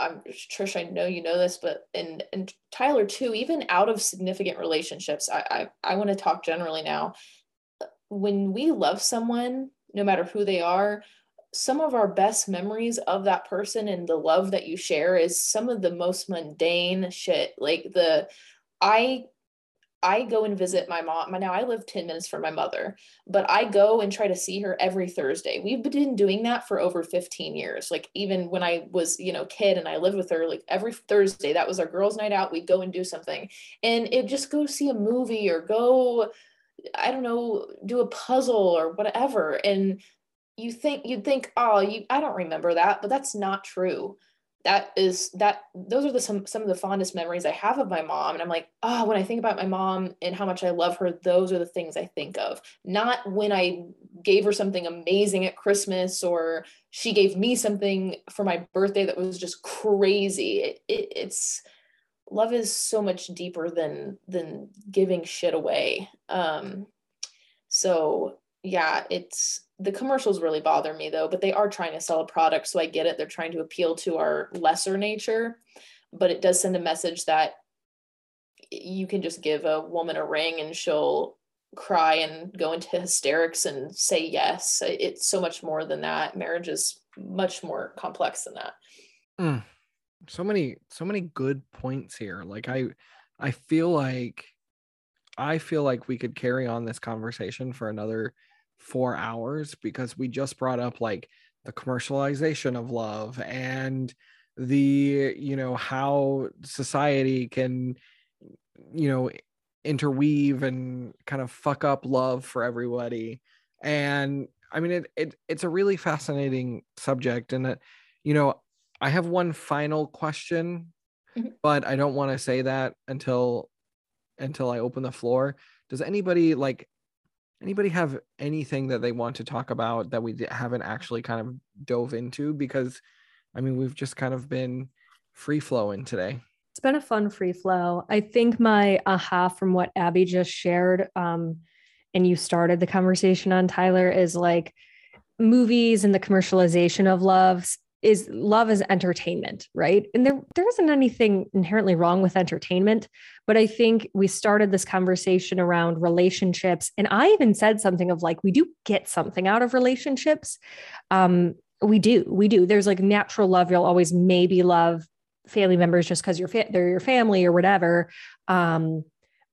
I'm Trish, I know you know this, but and and Tyler too, even out of significant relationships, I I, I want to talk generally now. When we love someone, no matter who they are some of our best memories of that person and the love that you share is some of the most mundane shit like the i I go and visit my mom. Now I live 10 minutes from my mother, but I go and try to see her every Thursday. We've been doing that for over 15 years. Like even when I was, you know, kid and I lived with her, like every Thursday, that was our girls' night out. We'd go and do something. And it just go see a movie or go, I don't know, do a puzzle or whatever. And you think you'd think, oh, you I don't remember that, but that's not true that is that those are the some some of the fondest memories I have of my mom and I'm like oh when I think about my mom and how much I love her those are the things I think of not when I gave her something amazing at Christmas or she gave me something for my birthday that was just crazy it, it, it's love is so much deeper than than giving shit away um so yeah it's the commercials really bother me though, but they are trying to sell a product. So I get it. They're trying to appeal to our lesser nature, but it does send a message that you can just give a woman a ring and she'll cry and go into hysterics and say yes. It's so much more than that. Marriage is much more complex than that. Mm. So many, so many good points here. Like I, I feel like, I feel like we could carry on this conversation for another four hours because we just brought up like the commercialization of love and the you know how society can you know interweave and kind of fuck up love for everybody and i mean it, it it's a really fascinating subject and it, you know i have one final question mm-hmm. but i don't want to say that until until i open the floor. Does anybody like anybody have anything that they want to talk about that we haven't actually kind of dove into? Because i mean we've just kind of been free flowing today. It's been a fun free flow. I think my aha from what abby just shared um, and you started the conversation on tyler is like movies and the commercialization of loves is love as entertainment, right? And there there isn't anything inherently wrong with entertainment, but I think we started this conversation around relationships, and I even said something of like we do get something out of relationships. Um, we do, we do. There's like natural love. You'll always maybe love family members just because you're fa- they're your family or whatever. Um,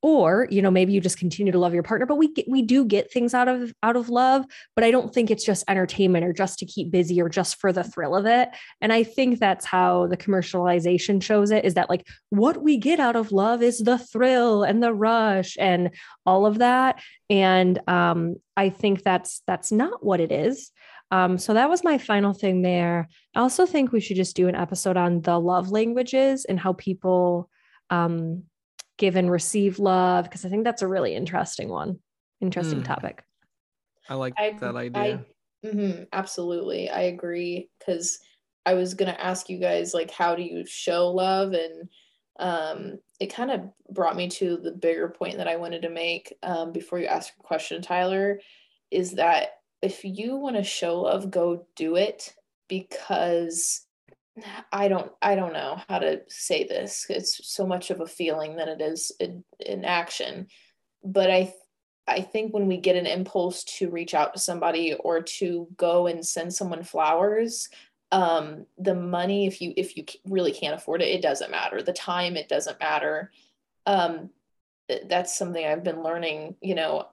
or you know maybe you just continue to love your partner but we get, we do get things out of out of love but i don't think it's just entertainment or just to keep busy or just for the thrill of it. And i think that's how the commercialization shows it is that like what we get out of love is the thrill and the rush and all of that. And um i think that's that's not what it is. Um, so that was my final thing there. I also think we should just do an episode on the love languages and how people um, give and receive love because i think that's a really interesting one interesting mm. topic. I like I, that idea. I, mm-hmm, absolutely i agree because i was going to ask you guys like how do you show love? And um, it kind of brought me to the bigger point that i wanted to make um, before you ask a question tyler is that if you want to show love go do it because I don't I don't know how to say this. It's so much of a feeling than it is an, action. But I I think when we get an impulse to reach out to somebody or to go and send someone flowers, um, the money if you if you really can't afford it, it doesn't matter. The time it doesn't matter. Um, that's something I've been learning. You know,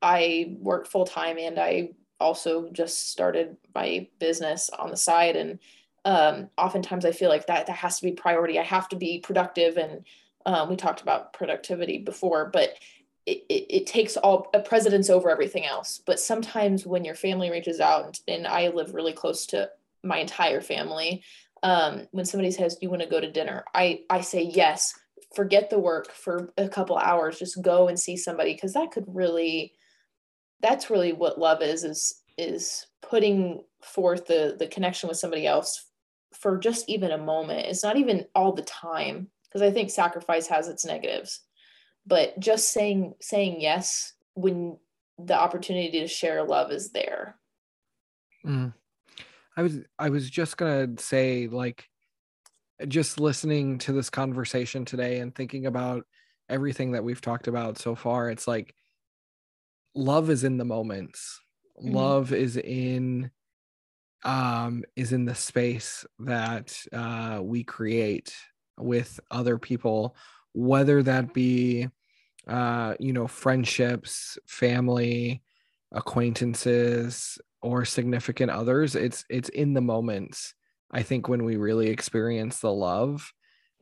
I work full time and I also just started my business on the side and um, oftentimes I feel like that that has to be priority. I have to be productive, and um, we talked about productivity before, but it, it, it, takes all a precedence over everything else. But sometimes when your family reaches out, and, I live really close to my entire family, um, when somebody says, "Do you want to go to dinner?" I I say yes. Forget the work for a couple hours. Just go and see somebody because that could really, that's really what love is is is putting forth the the connection with somebody else for just even a moment. It's not even all the time because I think sacrifice has its negatives. But just saying saying yes when the opportunity to share love is there. Mm. I was I was just gonna say like just listening to this conversation today and thinking about everything that we've talked about so far, it's like love is in the moments. mm-hmm. love is in um is in the space that uh we create with other people whether that be uh you know friendships family acquaintances or significant others it's it's in the moments i think when we really experience the love.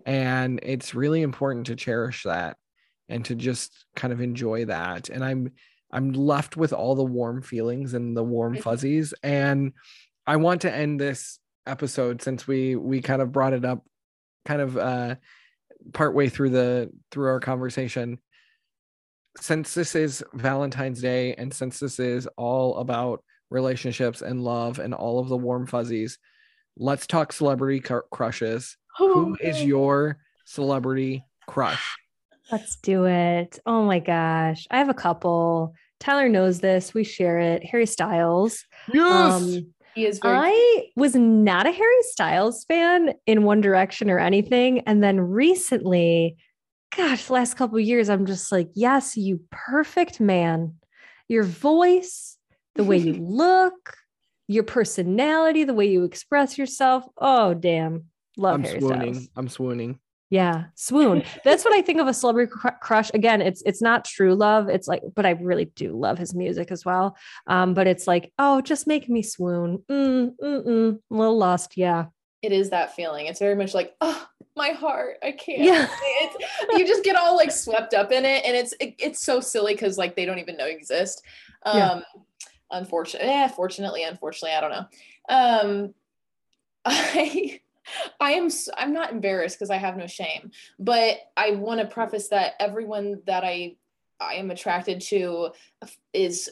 And it's really important to cherish that and to just kind of enjoy that. And i'm i'm left with all the warm feelings and the warm fuzzies. And i want to end this episode since we we kind of brought it up kind of uh partway through the through our conversation. Since this is valentine's day and since this is all about relationships and love and all of the warm fuzzies let's talk celebrity cr- crushes. Oh, who is your celebrity crush? Let's do it. Oh my gosh. I have a couple. Tyler knows this. We share it. Harry styles. Yes! Um, he is very I was not a Harry Styles fan in One Direction or anything. And then recently, gosh, last couple years, I'm just like, yes, you perfect man. Your voice, the way you *laughs* look, your personality, the way you express yourself. Oh, damn. Love I'm Harry swooning. Styles. I'm swooning. Yeah, swoon. That's what I think of a celebrity cr- crush. Again, it's it's not true love. It's like, but I really do love his music as well. Um, but it's like, oh, just make me swoon. Mm, mm, mm. A little lost. Yeah. It is that feeling. It's very much like, oh, my heart. I can't. Yeah. *laughs* It's, you just get all like swept up in it, and it's it, it's so silly because like they don't even know exist. Um, yeah. unfortunately, yeah, fortunately, unfortunately, I don't know. Um, *laughs* I I am I'm not embarrassed because I have no shame, but I want to preface that everyone that I I am attracted to is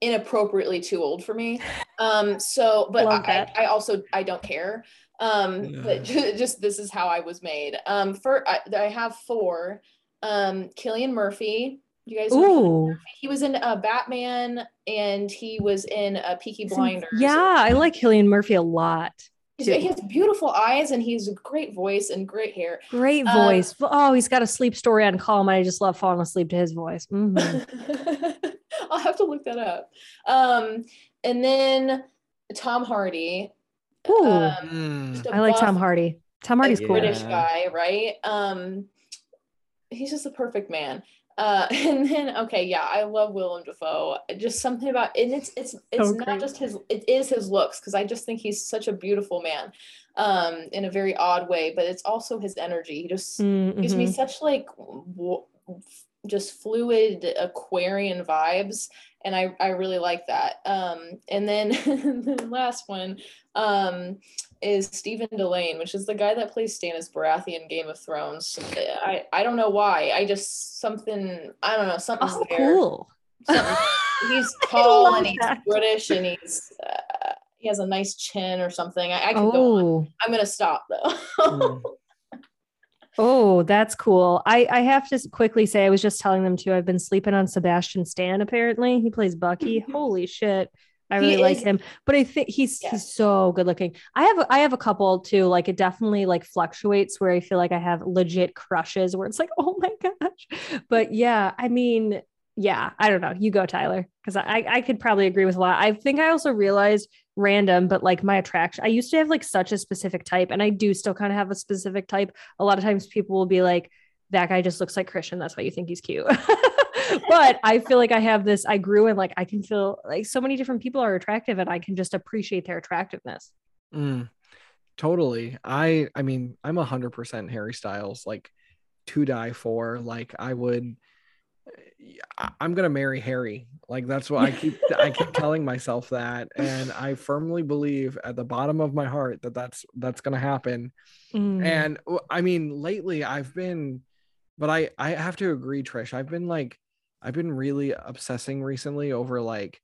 inappropriately too old for me. Um so but I, I, also I don't care. Um yeah. but *laughs* just, this is how I was made. Um for I, I have four um Cillian Murphy you guys Ooh. He was in a uh, Batman and he was in a uh, Peaky Blinders. Yeah, I like Cillian Murphy a lot. He has beautiful eyes and he's a great voice and great hair. Great um, voice. Um, oh, he's got a sleep story on Calm. And I just love falling asleep to his voice. Mm-hmm. *laughs* I'll have to look that up. Um, and then Tom Hardy. Ooh, um, I like Tom Hardy. Tom Hardy's cool. British guy, right? Um, he's just the perfect man. Uh, *laughs* and then okay, yeah, I love Willem Dafoe. Just something about and it's it's it's not just his it is his looks because I just think he's such a beautiful man, um, in a very odd way. But it's also his energy. He just mm-hmm. gives me mm-hmm. such like w- just fluid Aquarian vibes, and I I really like that. Um, and then *laughs* the last one, um, is Stephen Dillane, which is the guy that plays Stannis Baratheon in Game of Thrones. I, I don't know why. I just something I don't know something. Oh, there. cool. Something, *laughs* he's tall and he's that. British and he's uh, he has a nice chin or something. I, I could oh. go on. Oh. I'm gonna stop though. *laughs* Oh, that's cool. I, I have to quickly say, I was just telling them too. I've been sleeping on Sebastian Stan. Apparently, he plays Bucky. *laughs* Holy shit! I really like him, but I think he's yeah. he's so good looking. I have I have a couple too. Like it definitely like fluctuates where I feel like I have legit crushes where it's like, *laughs* oh my gosh. But yeah, I mean, yeah, I don't know. You go, Tyler, because I I could probably agree with a lot. I think I also realized random, but like my attraction. I used to have like such a specific type, and I do still kind of have a specific type. A lot of times people will be like, that guy just looks like Christian. That's why you think he's cute. *laughs* but I feel like I have this, I grew and like I can feel like so many different people are attractive and I can just appreciate their attractiveness. Mm, totally. I I mean, I'm a hundred percent Harry Styles, like to die for. Like I would I'm gonna marry Harry. Like that's what I keep I keep *laughs* telling myself that, and I firmly believe at the bottom of my heart that that's that's gonna happen. Mm. And I mean, lately I've been, but I I have to agree, Trish. I've been like I've been really obsessing recently over like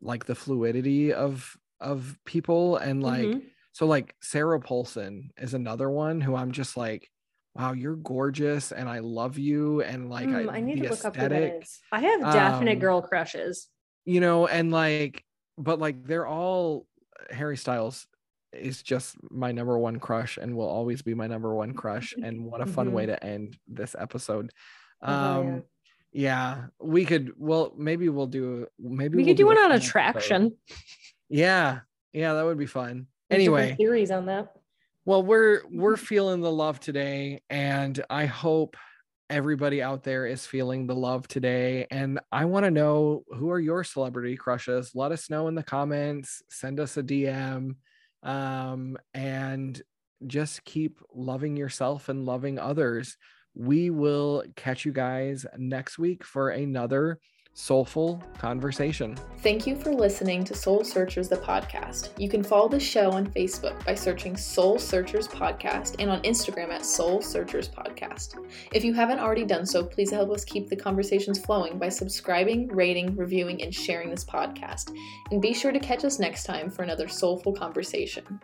like the fluidity of of people and like mm-hmm. so like Sarah Paulson is another one who I'm just like wow you're gorgeous and I love you and like mm, I, I, need to look aesthetic, up who that is. I have definite um, girl crushes. You know and like but like they're all Harry Styles is just my number one crush and will always be my number one crush and what a fun mm-hmm. way to end this episode. Oh, um yeah Yeah, we could. Well, maybe we'll do. Maybe we we'll could do one on attraction. episode. Yeah, yeah, that would be fun. There's Anyway, theories on that. well, we're *laughs* we're feeling the love today, and I hope everybody out there is feeling the love today. And I want to know who are your celebrity crushes. Let us know in the comments. Send us a DM, um, and just keep loving yourself and loving others. We will catch you guys next week for another soulful conversation. Thank you for listening to Soul Searchers, the podcast. You can follow the show on Facebook by searching Soul Searchers Podcast and on Instagram at Soul Searchers Podcast. If you haven't already done so, please help us keep the conversations flowing by subscribing, rating, reviewing, and sharing this podcast. And be sure to catch us next time for another soulful conversation.